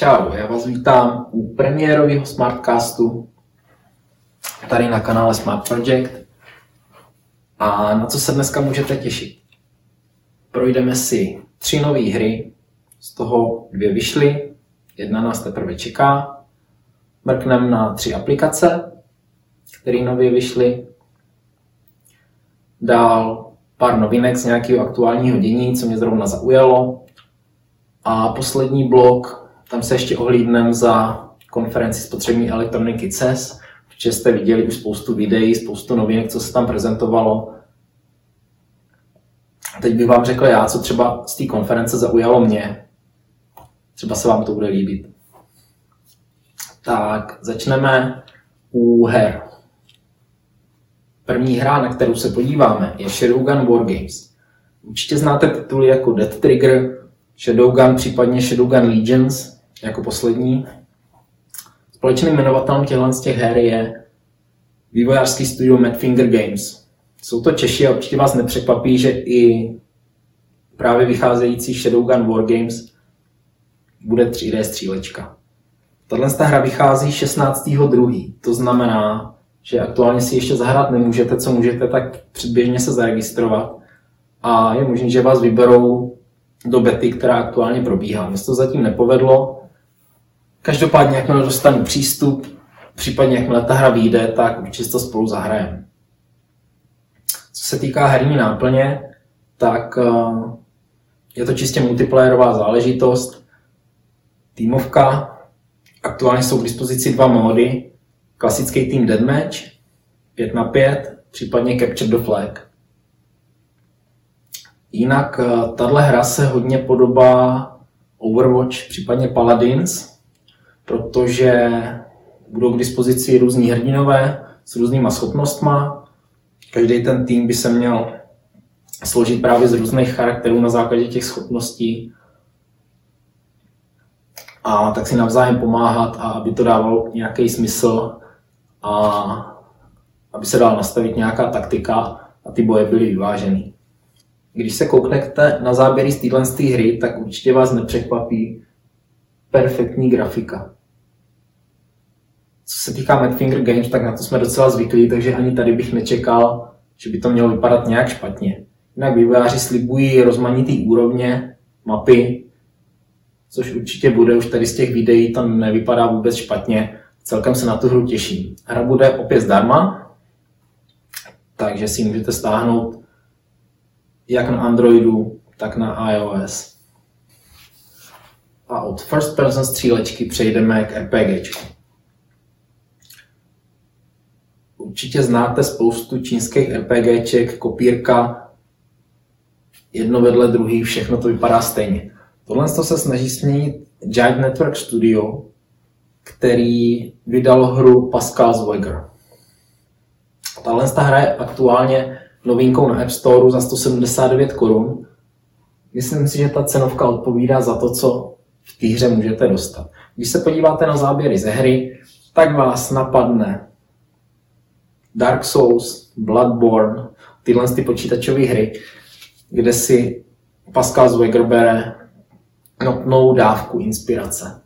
Čau, já vás vítám u premiérového Smartcastu tady na kanále Smart Project. A na co se dneska můžete těšit? Projdeme si tři nové hry, z toho dvě vyšly, jedna nás teprve čeká. Mrkneme na tři aplikace, které nově vyšly. Dál pár novinek z nějakého aktuálního dění, co mě zrovna zaujalo. A poslední blok, tam se ještě ohlídneme za konferenci spotřební elektroniky CES, protože jste viděli už spoustu videí, spoustu novinek, co se tam prezentovalo. Teď bych vám řekl já, co třeba z té konference zaujalo mě. Třeba se vám to bude líbit. Tak, začneme u her. První hra, na kterou se podíváme, je Shadowgun Wargames. Určitě znáte tituly jako Death Trigger, Shadowgun, případně Shadowgun Legions jako poslední. Společným jmenovatelem těchto z těch her je vývojářský studio Madfinger Games. Jsou to Češi a určitě vás nepřekvapí, že i právě vycházející Shadowgun Wargames bude 3D střílečka. Tahle hra vychází 16.2. To znamená, že aktuálně si ještě zahrát nemůžete, co můžete, tak předběžně se zaregistrovat a je možné, že vás vyberou do bety, která aktuálně probíhá. Mně to zatím nepovedlo. Každopádně, jakmile dostanu přístup, případně jakmile ta hra vyjde, tak určitě to spolu zahrajeme. Co se týká herní náplně, tak eh, je to čistě multiplayerová záležitost. Týmovka. Aktuálně jsou k dispozici dva módy klasický tým Deathmatch, 5 na 5, případně Capture the Flag. Jinak eh, tahle hra se hodně podobá Overwatch, případně Paladins, protože budou k dispozici různí hrdinové s různýma schopnostma. Každý ten tým by se měl složit právě z různých charakterů na základě těch schopností a tak si navzájem pomáhat a aby to dávalo nějaký smysl a aby se dala nastavit nějaká taktika a ty boje byly vyvážený. Když se kouknete na záběry z téhle hry, tak určitě vás nepřekvapí perfektní grafika. Co se týká Madfinger Games, tak na to jsme docela zvyklí, takže ani tady bych nečekal, že by to mělo vypadat nějak špatně. Jinak vývojáři slibují rozmanitý úrovně, mapy, což určitě bude, už tady z těch videí to nevypadá vůbec špatně. Celkem se na tu hru těším. Hra bude opět zdarma, takže si můžete stáhnout jak na Androidu, tak na iOS. A od first person střílečky přejdeme k RPGčku. Určitě znáte spoustu čínských RPGček, kopírka, jedno vedle druhý, všechno to vypadá stejně. Tohle se snaží změnit Giant Network Studio, který vydal hru Pascal Zweiger. Tahle hra je aktuálně novinkou na App Store za 179 korun. Myslím si, že ta cenovka odpovídá za to, co v té hře můžete dostat. Když se podíváte na záběry ze hry, tak vás napadne Dark Souls, Bloodborne, tyhle ty počítačové hry, kde si Pascal Zweiger bere notnou dávku inspirace.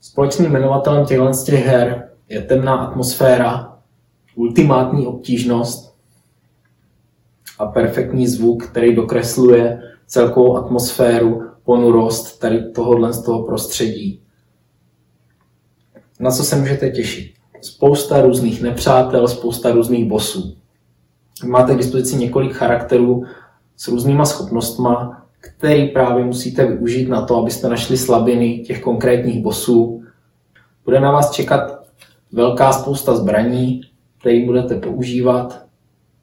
Společným jmenovatelem těchto z těch her je temná atmosféra, ultimátní obtížnost a perfektní zvuk, který dokresluje celkovou atmosféru, ponurost tady tohohle z toho prostředí. Na co se můžete těšit? Spousta různých nepřátel, spousta různých bosů. Máte k dispozici několik charakterů s různýma schopnostma, který právě musíte využít na to, abyste našli slabiny těch konkrétních bosů. Bude na vás čekat velká spousta zbraní, které budete používat.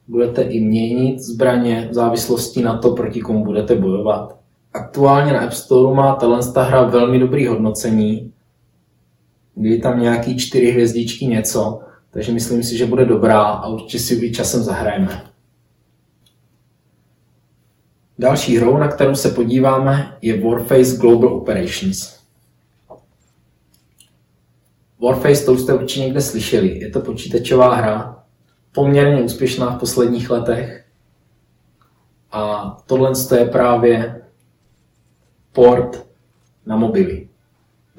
Budete i měnit zbraně v závislosti na to, proti komu budete bojovat. Aktuálně na App Store má ta hra velmi dobrý hodnocení. Byly tam nějaký čtyři hvězdičky něco, takže myslím si, že bude dobrá a určitě si ji časem zahrajeme. Další hrou, na kterou se podíváme, je Warface Global Operations. Warface to už jste určitě někde slyšeli. Je to počítačová hra, poměrně úspěšná v posledních letech. A tohle je právě port na mobily.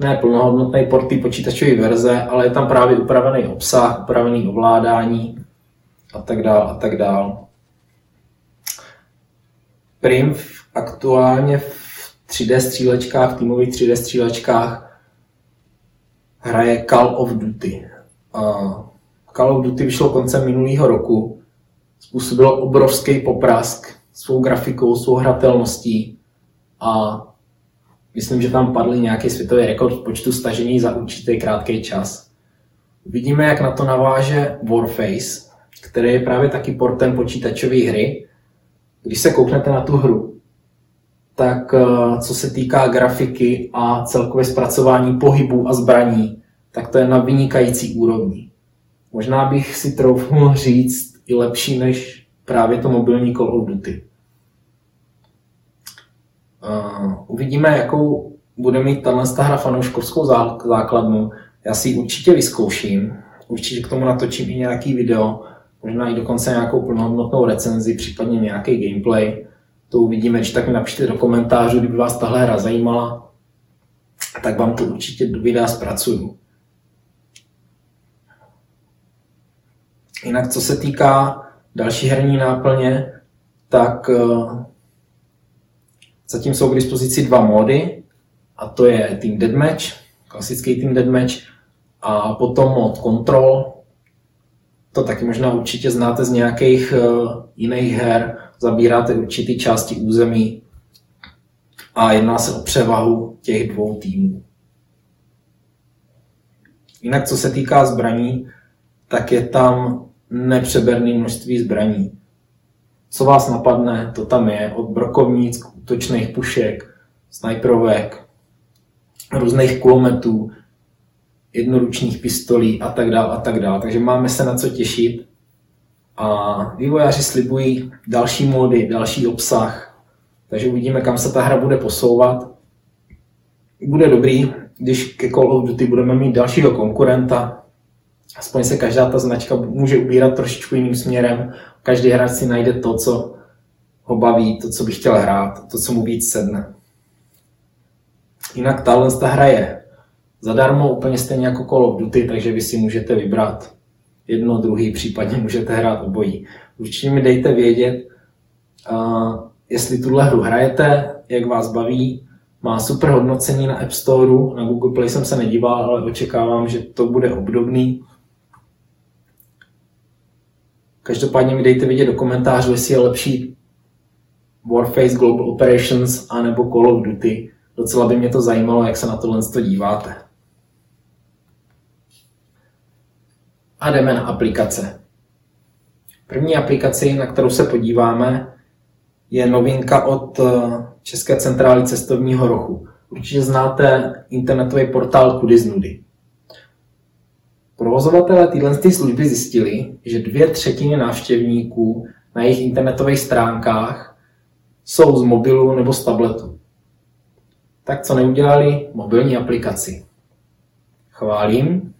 Ne plnohodnotný port té počítačové verze, ale je tam právě upravený obsah, upravený ovládání a tak dál a tak dál. Prim aktuálně v 3D střílečkách, týmových 3D střílečkách hraje Call of Duty. Call of Duty vyšlo koncem minulého roku. Způsobilo obrovský poprask svou grafikou, svou hratelností a myslím, že tam padl nějaký světový rekord v počtu stažení za určitý krátký čas. Vidíme, jak na to naváže Warface, který je právě taky portem počítačové hry. Když se kouknete na tu hru, tak eh, co se týká grafiky a celkově zpracování pohybů a zbraní, tak to je na vynikající úrovni. Možná bych si troufnul říct i lepší než právě to mobilní Call of Duty. Uh, uvidíme, jakou bude mít tato hra fanouškovskou základnu. Já si ji určitě vyzkouším, určitě k tomu natočím i nějaký video, možná i dokonce nějakou plnohodnotnou recenzi, případně nějaký gameplay. To uvidíme, když tak mi napište do komentářů, kdyby vás tahle hra zajímala, tak vám to určitě do videa zpracuju. Jinak co se týká další herní náplně, tak eh, zatím jsou k dispozici dva módy, a to je Team Deathmatch, klasický Team Deathmatch, a potom mod Control, to taky možná určitě znáte z nějakých uh, jiných her, zabíráte určitý části území a jedná se o převahu těch dvou týmů. Jinak co se týká zbraní, tak je tam nepřeberné množství zbraní. Co vás napadne, to tam je, od brokovnic útočných pušek, snajperovek, různých kulometů, jednoručních pistolí a tak dále a tak dále. Takže máme se na co těšit. A vývojáři slibují další módy, další obsah. Takže uvidíme, kam se ta hra bude posouvat. Bude dobrý, když ke Call of Duty budeme mít dalšího konkurenta. Aspoň se každá ta značka může ubírat trošičku jiným směrem. Každý hráč si najde to, co ho baví, to, co by chtěl hrát, to, co mu víc sedne. Jinak tahle ta hra je zadarmo, úplně stejně jako Call of Duty, takže vy si můžete vybrat jedno, druhý, případně můžete hrát obojí. Určitě mi dejte vědět, uh, jestli tuhle hru hrajete, jak vás baví, má super hodnocení na App Store, na Google Play jsem se nedíval, ale očekávám, že to bude obdobný. Každopádně mi dejte vědět do komentářů, jestli je lepší Warface Global Operations anebo Call of Duty. Docela by mě to zajímalo, jak se na tohle díváte. A jdeme na aplikace. První aplikaci, na kterou se podíváme, je novinka od eh, České centrály cestovního rochu. Určitě znáte internetový portál Kudy z nudy. Provozovatelé téhle služby zjistili, že dvě třetiny návštěvníků na jejich internetových stránkách jsou z mobilu nebo z tabletu. Tak co neudělali? Mobilní aplikaci. Chválím,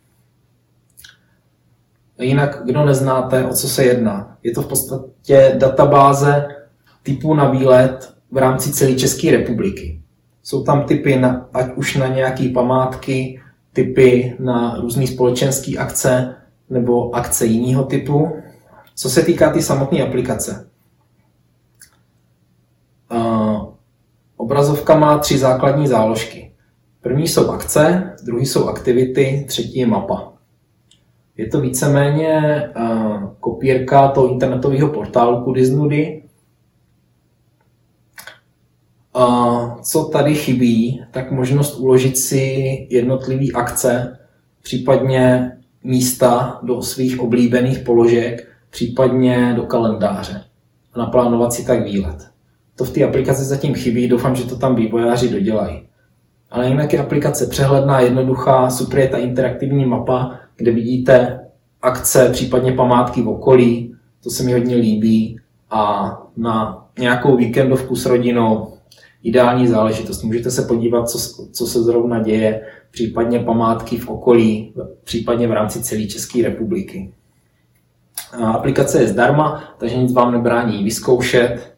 Jinak, kdo neznáte, o co se jedná? Je to v podstatě databáze typů na výlet v rámci celé České republiky. Jsou tam typy na, ať už na nějaké památky, typy na různé společenské akce nebo akce jiného typu. Co se týká té tý samotné aplikace. Uh, obrazovka má tři základní záložky. První jsou akce, druhý jsou aktivity, třetí je mapa. Je to víceméně uh, kopírka toho internetového portálu Kudy z nudy. Uh, co tady chybí, tak možnost uložit si jednotlivé akce, případně místa do svých oblíbených položek, případně do kalendáře a naplánovat si tak výlet. To v té aplikaci zatím chybí, doufám, že to tam vývojáři dodělají. Ale jinak je aplikace přehledná, jednoduchá, super je ta interaktivní mapa, kde vidíte akce, případně památky v okolí, to se mi hodně líbí a na nějakou víkendovku s rodinou ideální záležitost. Můžete se podívat, co, co se zrovna děje, případně památky v okolí, případně v rámci celé České republiky. Aplikace je zdarma, takže nic vám nebrání ji vyzkoušet.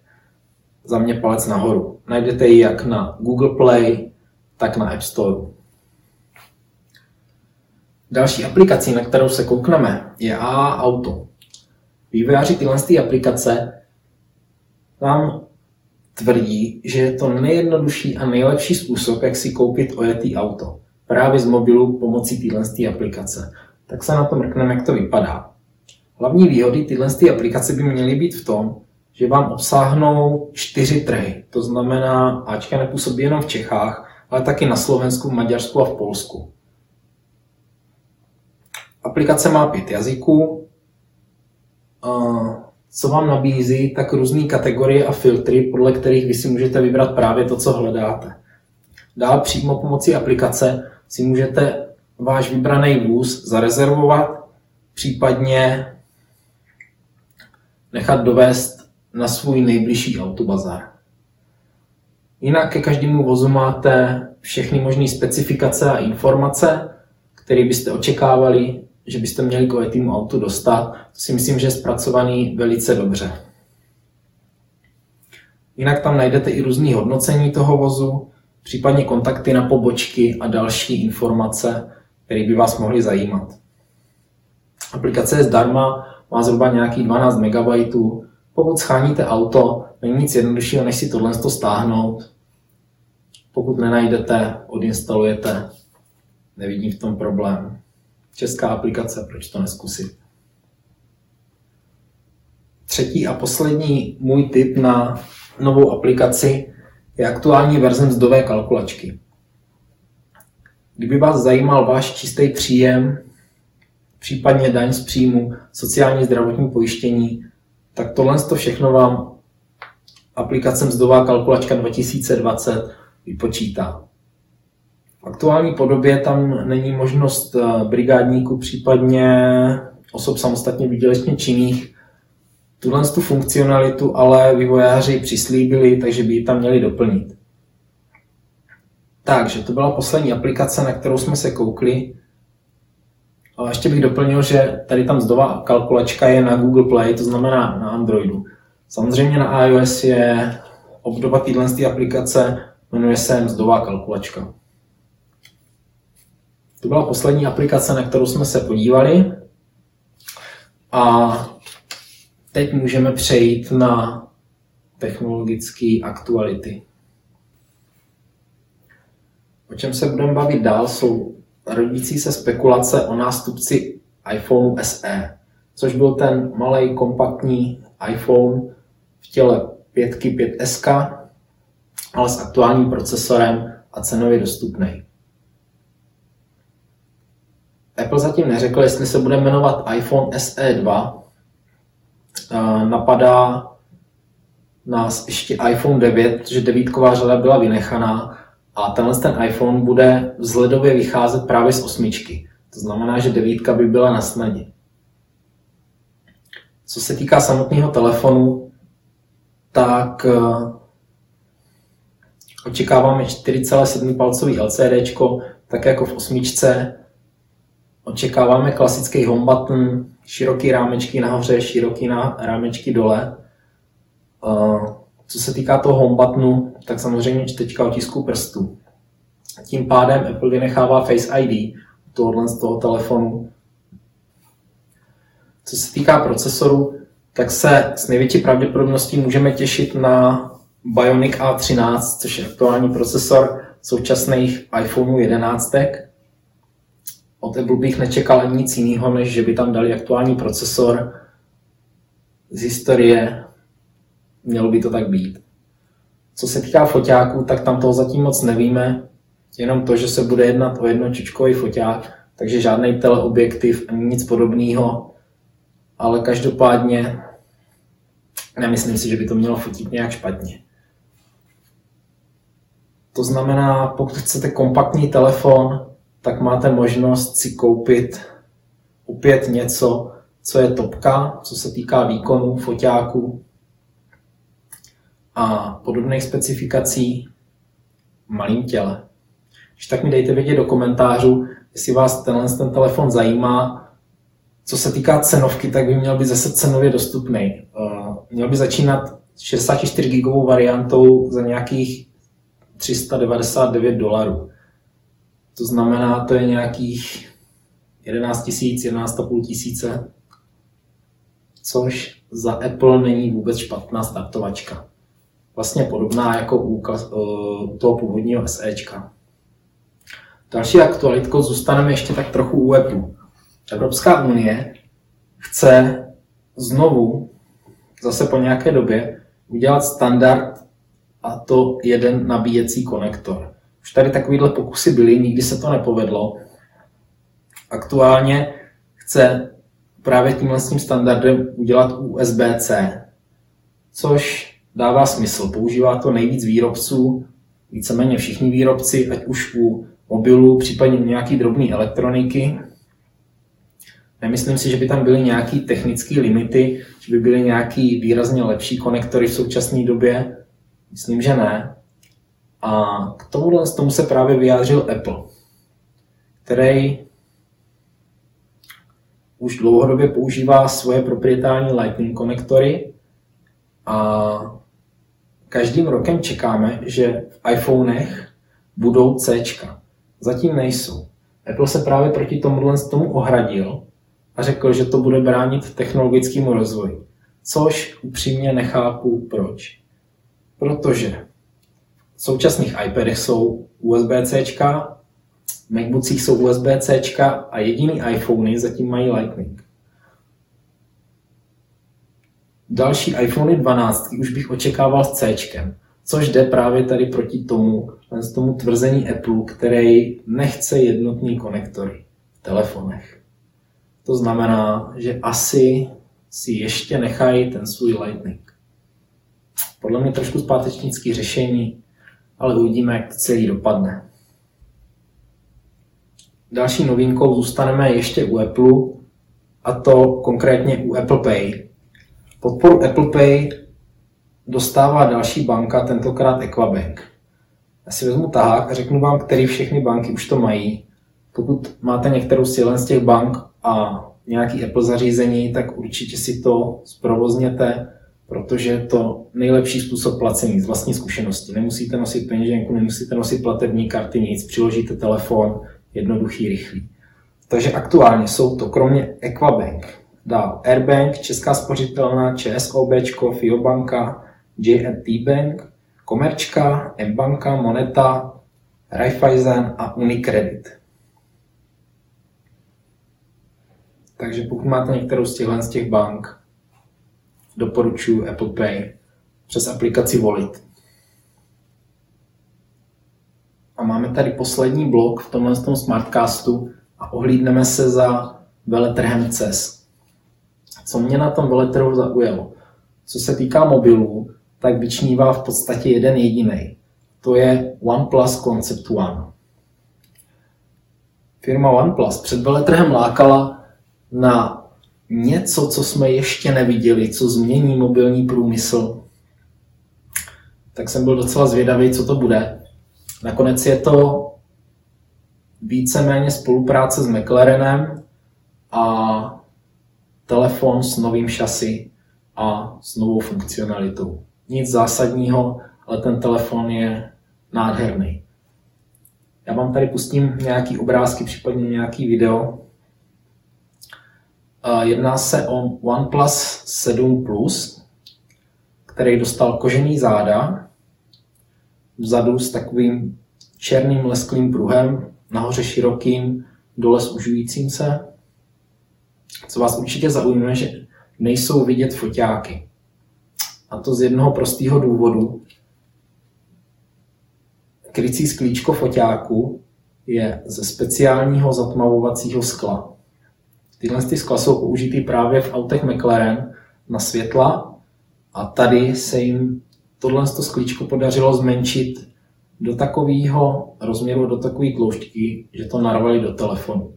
Za mě palec nahoru. Najdete ji jak na Google Play, tak na App Store. Další aplikací, na kterou se koukneme, je AA Auto. Vývojáři tyhle aplikace vám tvrdí, že je to nejjednodušší a nejlepší způsob, jak si koupit ojetý auto. Právě z mobilu pomocí téhle aplikace. Tak se na to mrkneme, jak to vypadá. Hlavní výhody tyhle aplikace by měly být v tom, že vám obsáhnou čtyři trhy. To znamená, Ačka nepůsobí jenom v Čechách, ale taky na Slovensku, v Maďarsku a v Polsku. Aplikace má pět jazyků. Co vám nabízí, tak různé kategorie a filtry, podle kterých vy si můžete vybrat právě to, co hledáte. Dál přímo pomocí aplikace si můžete váš vybraný vůz zarezervovat, případně nechat dovést na svůj nejbližší autobazar. Jinak ke každému vozu máte všechny možné specifikace a informace, které byste očekávali, že byste měli k ojetýmu autu dostat. To si myslím, že je zpracovaný velice dobře. Jinak tam najdete i různé hodnocení toho vozu, případně kontakty na pobočky a další informace, které by vás mohly zajímat. Aplikace je zdarma, má zhruba nějaký 12 MB. Pokud scháníte auto, není nic jednoduššího, než si tohle stáhnout. Pokud nenajdete, odinstalujete, nevidím v tom problém. Česká aplikace, proč to neskusit? Třetí a poslední můj tip na novou aplikaci je aktuální verze mzdové kalkulačky. Kdyby vás zajímal váš čistý příjem, případně daň z příjmu, sociální zdravotní pojištění, tak tohle to všechno vám aplikace Mzdová kalkulačka 2020 vypočítá. V aktuální podobě tam není možnost eh, brigádníků, případně osob samostatně výdělečně činných. Tuhle tu funkcionalitu ale vývojáři přislíbili, takže by ji tam měli doplnit. Takže to byla poslední aplikace, na kterou jsme se koukli. A ještě bych doplnil, že tady tam zdová kalkulačka je na Google Play, to znamená na Androidu. Samozřejmě na iOS je obdoba téhle aplikace, jmenuje se mzdová kalkulačka. To byla poslední aplikace, na kterou jsme se podívali. A teď můžeme přejít na technologické aktuality. O čem se budeme bavit dál, jsou rodící se spekulace o nástupci iPhone SE, což byl ten malý kompaktní iPhone v těle 5 5S, ale s aktuálním procesorem a cenově dostupný. Apple zatím neřekl, jestli se bude jmenovat iPhone SE 2. Napadá nás ještě iPhone 9, že devítková řada byla vynechaná a tenhle ten iPhone bude vzhledově vycházet právě z osmičky. To znamená, že devítka by byla na snadě. Co se týká samotného telefonu, tak eh, očekáváme 4,7 palcový LCD, tak jako v osmičce. Očekáváme klasický home button, široký rámečky nahoře, široký rámečky dole. Co se týká toho home buttonu, tak samozřejmě čtečka otisku prstů. Tím pádem Apple vynechává Face ID tohohle z toho telefonu. Co se týká procesoru, tak se s největší pravděpodobností můžeme těšit na Bionic A13, což je aktuální procesor současných iPhoneů 11. Od Apple bych nečekal nic jiného, než že by tam dali aktuální procesor z historie mělo by to tak být. Co se týká foťáků, tak tam toho zatím moc nevíme, jenom to, že se bude jednat o jednočičkový foťák, takže žádný teleobjektiv ani nic podobného, ale každopádně nemyslím si, že by to mělo fotit nějak špatně. To znamená, pokud chcete kompaktní telefon, tak máte možnost si koupit opět něco, co je topka, co se týká výkonu foťáku, a podobných specifikací v malém těle. Když tak mi dejte vědět do komentářů, jestli vás tenhle ten telefon zajímá. Co se týká cenovky, tak by měl být zase cenově dostupný. Uh, měl by začínat 64 gigovou variantou za nějakých 399 dolarů. To znamená, to je nějakých 11 tisíc, 11,5 tisíce, což za Apple není vůbec špatná startovačka. Vlastně podobná jako u toho původního SEčka. Další aktualitkou zůstaneme ještě tak trochu u Apple. Evropská unie chce znovu, zase po nějaké době, udělat standard a to jeden nabíjecí konektor. Už tady takovýhle pokusy byly, nikdy se to nepovedlo. Aktuálně chce právě tímhle tím standardem udělat USB-C, což dává smysl. Používá to nejvíc výrobců, víceméně všichni výrobci, ať už u mobilů, případně nějaký drobné elektroniky. Nemyslím si, že by tam byly nějaké technické limity, že by byly nějaký výrazně lepší konektory v současné době. Myslím, že ne. A k tomuhle tomu se právě vyjádřil Apple, který už dlouhodobě používá svoje proprietární Lightning konektory a každým rokem čekáme, že v iPhonech budou C. Zatím nejsou. Apple se právě proti tomuhle tomu ohradil a řekl, že to bude bránit technologickému rozvoji. Což upřímně nechápu proč. Protože současných iPadech jsou USB-C, MacBookích jsou USB-C a jediný iPhony zatím mají Lightning. Další iPhony 12 už bych očekával s C, což jde právě tady proti tomu, tomu tvrzení Apple, který nechce jednotný konektory v telefonech. To znamená, že asi si ještě nechají ten svůj Lightning. Podle mě trošku zpátečnický řešení, ale uvidíme, jak to celý dopadne. Další novinkou zůstaneme ještě u Apple, a to konkrétně u Apple Pay. Podporu Apple Pay dostává další banka, tentokrát Equabank. Já si vezmu tahák a řeknu vám, který všechny banky už to mají. Pokud máte některou z z těch bank a nějaký Apple zařízení, tak určitě si to zprovozněte, protože je to nejlepší způsob placení z vlastní zkušenosti. Nemusíte nosit peněženku, nemusíte nosit platební karty, nic, přiložíte telefon, jednoduchý, rychlý. Takže aktuálně jsou to kromě Equabank, dál Airbank, Česká spořitelná, ČSOB, FIOBanka, J&T Bank, Komerčka, M-banka, Moneta, Raiffeisen a Unicredit. Takže pokud máte některou z z těch bank, doporučuji Apple Pay přes aplikaci Wallet. A máme tady poslední blok v tomhle tom Smartcastu a ohlídneme se za veletrhem CES. Co mě na tom veletrhu zaujalo? Co se týká mobilů, tak vyčnívá v podstatě jeden jediný. To je OnePlus Concept One. Firma OnePlus před veletrhem lákala na něco, co jsme ještě neviděli, co změní mobilní průmysl. Tak jsem byl docela zvědavý, co to bude. Nakonec je to víceméně spolupráce s McLarenem a telefon s novým šasy a s novou funkcionalitou. Nic zásadního, ale ten telefon je nádherný. Já vám tady pustím nějaký obrázky, případně nějaký video. Jedná se o OnePlus 7 Plus, který dostal kožený záda, vzadu s takovým černým lesklým pruhem, nahoře širokým, dole sužujícím se. Co vás určitě zaujme, že nejsou vidět foťáky. A to z jednoho prostého důvodu. Krycí sklíčko foťáku je ze speciálního zatmavovacího skla. Tyhle ty skla jsou použitý právě v autech McLaren na světla a tady se jim tohle sklíčko podařilo zmenšit do takového rozměru, do takové tloušťky, že to narvali do telefonu.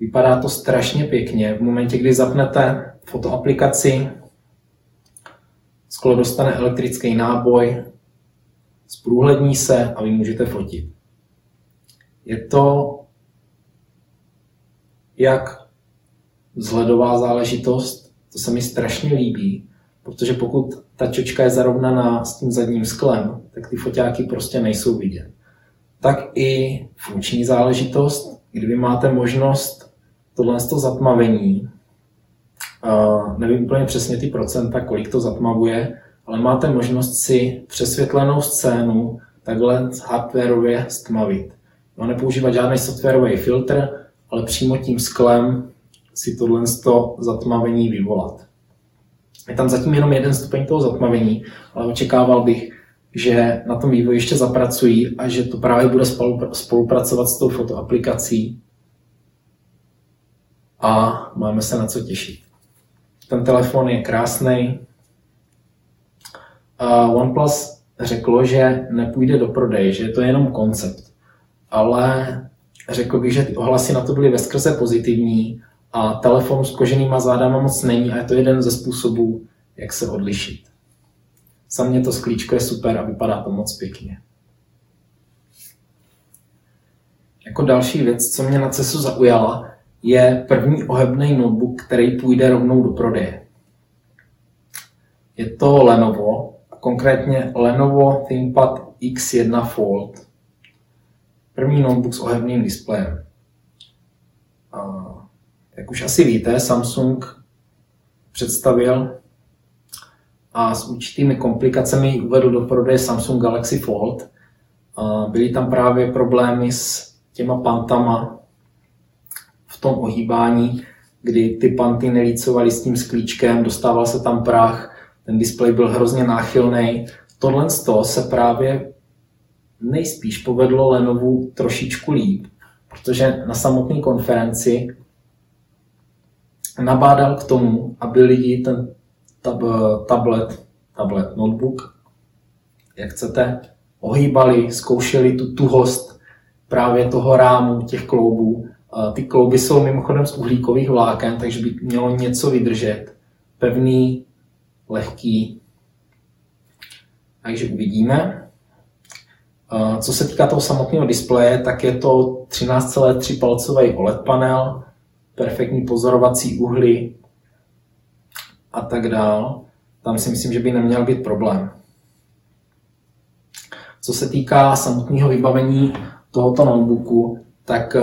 Vypadá to strašně pěkně. V momentě, kdy zapnete fotoaplikaci, sklo dostane elektrický náboj, zprůhlední se a vy můžete fotit. Je to jak vzhledová záležitost, to se mi strašně líbí, protože pokud ta čočka je zarovnaná s tím zadním sklem, tak ty foťáky prostě nejsou vidět. Tak i funkční záležitost, kdy vy máte možnost tohle to zatmavení, nevím úplně přesně ty procenta, kolik to zatmavuje, ale máte možnost si přesvětlenou scénu takhle hardwareově stmavit. No, nepoužívat žádný softwarový filtr, ale přímo tím sklem si tohle zatmavení vyvolat. Je tam zatím jenom jeden stupeň toho zatmavení, ale očekával bych, že na tom vývoji ještě zapracují a že to právě bude spolupracovat s tou fotoaplikací a máme se na co těšit. Ten telefon je krásný. OnePlus řeklo, že nepůjde do prodeje, že je to jenom koncept. Ale řekl bych, že ty ohlasy na to byly veskrze pozitivní a telefon s koženýma zádama moc není a je to jeden ze způsobů, jak se odlišit. Za mě to sklíčko je super a vypadá to moc pěkně. Jako další věc, co mě na CESu zaujala, je první ohebný notebook, který půjde rovnou do prodeje. Je to Lenovo, konkrétně Lenovo ThinkPad X1 Fold. První notebook s ohebným displejem. A jak už asi víte, Samsung představil a s určitými komplikacemi uvedl do prodeje Samsung Galaxy Fold. Byly tam právě problémy s těma pantama v tom ohýbání, kdy ty panty nelícovaly s tím sklíčkem, dostával se tam prach, ten displej byl hrozně náchylný. Tohle z toho se právě nejspíš povedlo Lenovu trošičku líp, protože na samotné konferenci nabádal k tomu, aby lidi ten tab, tablet, tablet, notebook, jak chcete, ohýbali, zkoušeli tu tuhost právě toho rámu, těch kloubů. Ty klouby jsou mimochodem z uhlíkových vláken, takže by mělo něco vydržet. Pevný, lehký. Takže uvidíme. Co se týká toho samotného displeje, tak je to 13,3 palcový OLED panel, perfektní pozorovací uhly, a tak dál, tam si myslím, že by neměl být problém. Co se týká samotného vybavení tohoto notebooku, tak eh,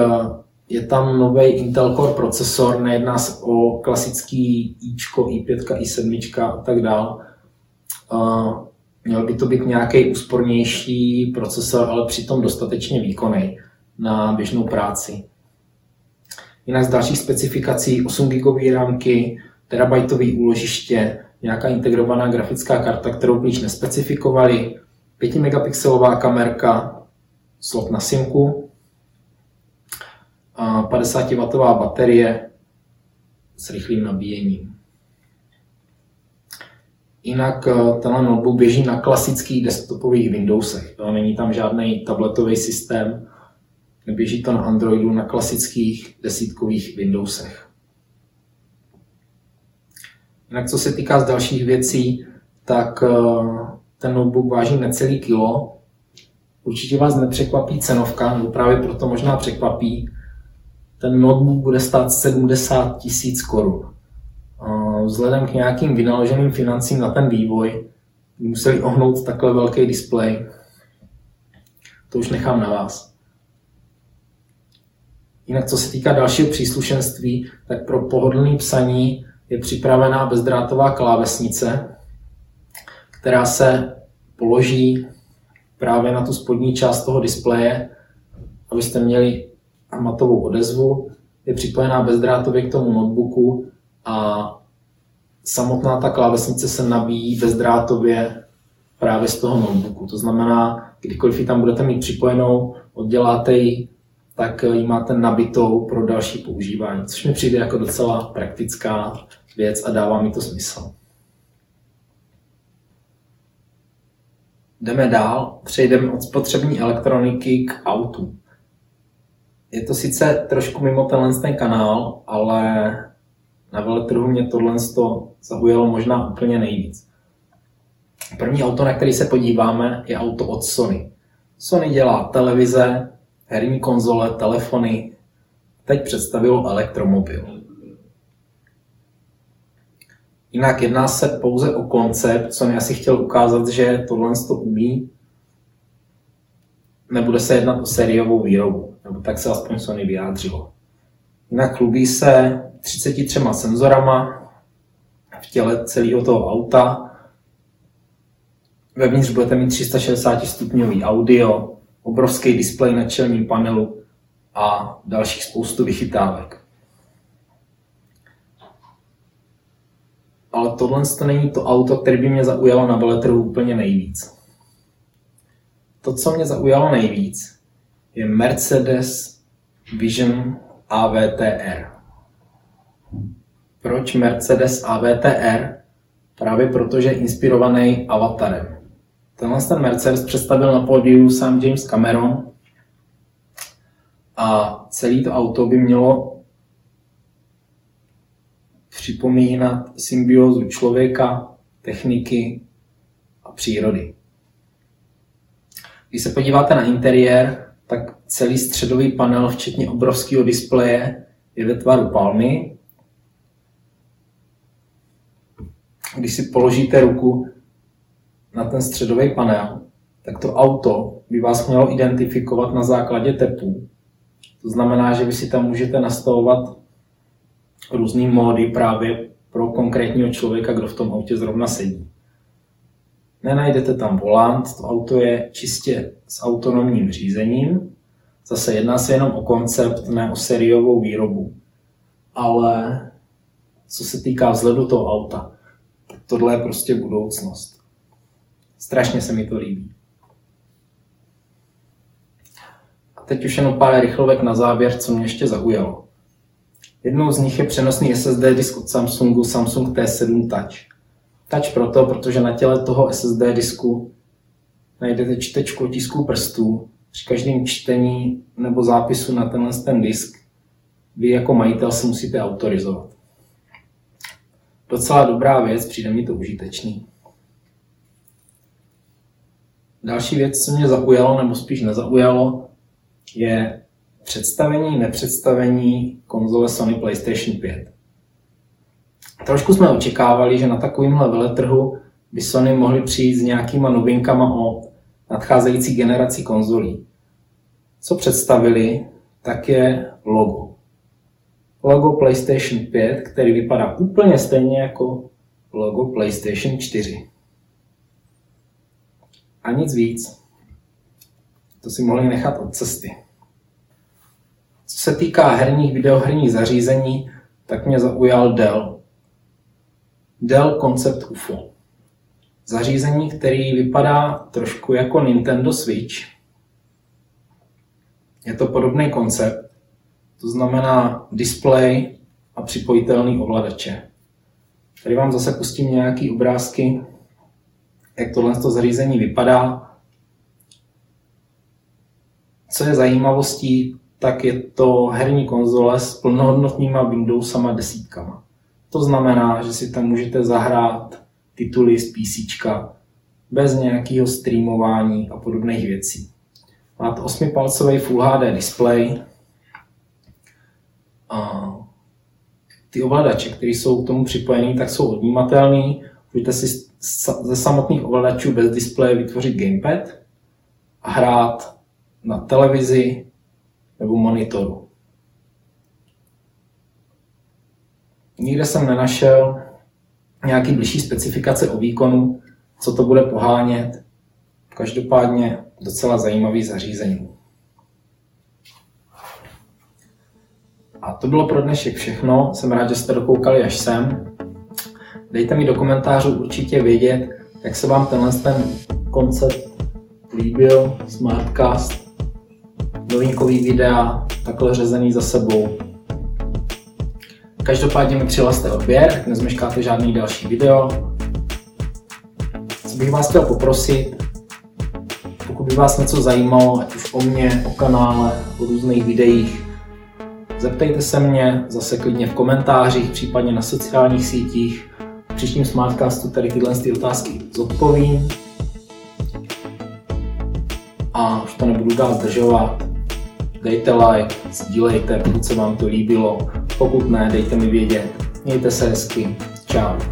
je tam nový Intel Core procesor, nejedná se o klasický ičko, i5, i7 a tak dál. Eh, měl by to být nějaký úspornější procesor, ale přitom dostatečně výkonný na běžnou práci. Jinak z dalších specifikací 8 GB rámky, terabajtový úložiště, nějaká integrovaná grafická karta, kterou blíž nespecifikovali, 5 megapixelová kamerka, slot na simku, 50W baterie s rychlým nabíjením. Jinak eh, tenhle notebook běží na klasických desktopových Windowsech. Není tam žádný tabletový systém, neběží to na Androidu, na klasických desítkových Windowsech. Jinak co se týká z dalších věcí, tak eh, ten notebook váží necelý kilo. Určitě vás nepřekvapí cenovka, nebo právě proto možná překvapí. Ten notebook bude stát 70 tisíc korun. Vzhledem k nějakým vynaloženým financím na ten vývoj museli ohnout takhle velký displej. To už nechám na vás. Jinak co se týká dalšího příslušenství, tak pro pohodlný psaní je připravená bezdrátová klávesnice, která se položí právě na tu spodní část toho displeje, abyste měli matovou odezvu. Je připojená bezdrátově k tomu notebooku a samotná ta klávesnice se nabíjí bezdrátově právě z toho notebooku. To znamená, kdykoliv ji tam budete mít připojenou, odděláte ji, tak ji máte nabitou pro další používání, což mi přijde jako docela praktická věc a dává mi to smysl. Jdeme dál, přejdeme od spotřební elektroniky k autu. Je to sice trošku mimo tenhle ten kanál, ale na veletrhu mě tohle zaujalo možná úplně nejvíc. První auto, na který se podíváme, je auto od Sony. Sony dělá televize, herní konzole, telefony. Teď představilo elektromobil. Jinak jedná se pouze o koncept, co mi asi chtěl ukázat, že tohle to umí. Nebude se jednat o sériovou výrobu, nebo tak se aspoň Sony vyjádřilo. Jinak chlubí se 33 senzorama v těle celého toho auta. Vevnitř budete mít 360 stupňový audio, obrovský displej na čelním panelu a dalších spoustu vychytávek. Ale tohle to není to auto, které by mě zaujalo na veletrhu úplně nejvíc. To, co mě zaujalo nejvíc, je Mercedes Vision AVTR. Proč Mercedes AVTR? Právě protože je inspirovaný Avatarem. Tenhle ten Mercedes představil na pódiu sám James Cameron a celé to auto by mělo připomínat symbiózu člověka, techniky a přírody. Když se podíváte na interiér, tak celý středový panel, včetně obrovského displeje, je ve tvaru palmy. Když si položíte ruku na ten středový panel, tak to auto by vás mělo identifikovat na základě tepů. To znamená, že vy si tam můžete nastavovat různý módy právě pro konkrétního člověka, kdo v tom autě zrovna sedí. Nenajdete tam volant, to auto je čistě s autonomním řízením. Zase jedná se jenom o koncept, ne o sériovou výrobu. Ale co se týká vzhledu toho auta, tohle je prostě budoucnost. Strašně se mi to líbí. A teď už jenom pár rychlovek na závěr, co mě ještě zaujalo. Jednou z nich je přenosný SSD disk od Samsungu Samsung T7 Touch. Touch proto, protože na těle toho SSD disku najdete čtečku otisků prstů. Při každém čtení nebo zápisu na tenhle ten disk vy jako majitel se musíte autorizovat. Docela dobrá věc, přijde mi to užitečný. Další věc, co mě zaujalo, nebo spíš nezaujalo, je představení, nepředstavení konzole Sony PlayStation 5. Trošku jsme očekávali, že na takovýmhle veletrhu by Sony mohli přijít s nějakýma novinkama o nadcházející generaci konzolí. Co představili, tak je logo. Logo PlayStation 5, který vypadá úplně stejně jako logo PlayStation 4. A nic víc. To si mohli nechat od cesty. Co se týká herních videoherních zařízení, tak mě zaujal Dell. Dell Concept UFO. Zařízení, který vypadá trošku jako Nintendo Switch. Je to podobný koncept, to znamená display a připojitelný ovladače. Tady vám zase pustím nějaké obrázky, jak tohle zařízení vypadá. Co je zajímavostí, tak je to herní konzole s plnohodnotnýma Windowsama desítkama. To znamená, že si tam můžete zahrát tituly z PC bez nějakého streamování a podobných věcí. Má to 8-palcový Full HD display. A ty ovladače, které jsou k tomu připojené, tak jsou odnímatelné. Můžete si ze samotných ovladačů bez displeje vytvořit gamepad a hrát na televizi, nebo monitoru. Nikde jsem nenašel nějaký blížší specifikace o výkonu, co to bude pohánět. Každopádně docela zajímavý zařízení. A to bylo pro dnešek všechno. Jsem rád, že jste dokoukali až sem. Dejte mi do komentářů určitě vědět, jak se vám tenhle ten koncept líbil, Smartcast, novinkový videa, takhle řezený za sebou. Každopádně mi přihlaste odběr, nezmeškáte žádný další video. Co bych vás chtěl poprosit, pokud by vás něco zajímalo, ať už o mě, o kanále, o různých videích, zeptejte se mě zase klidně v komentářích, případně na sociálních sítích. Příštím Smartcastu tady tyhle ty otázky zodpovím. A už to nebudu dál zdržovat dejte like, sdílejte, pokud se vám to líbilo. Pokud ne, dejte mi vědět. Mějte se hezky. Čau.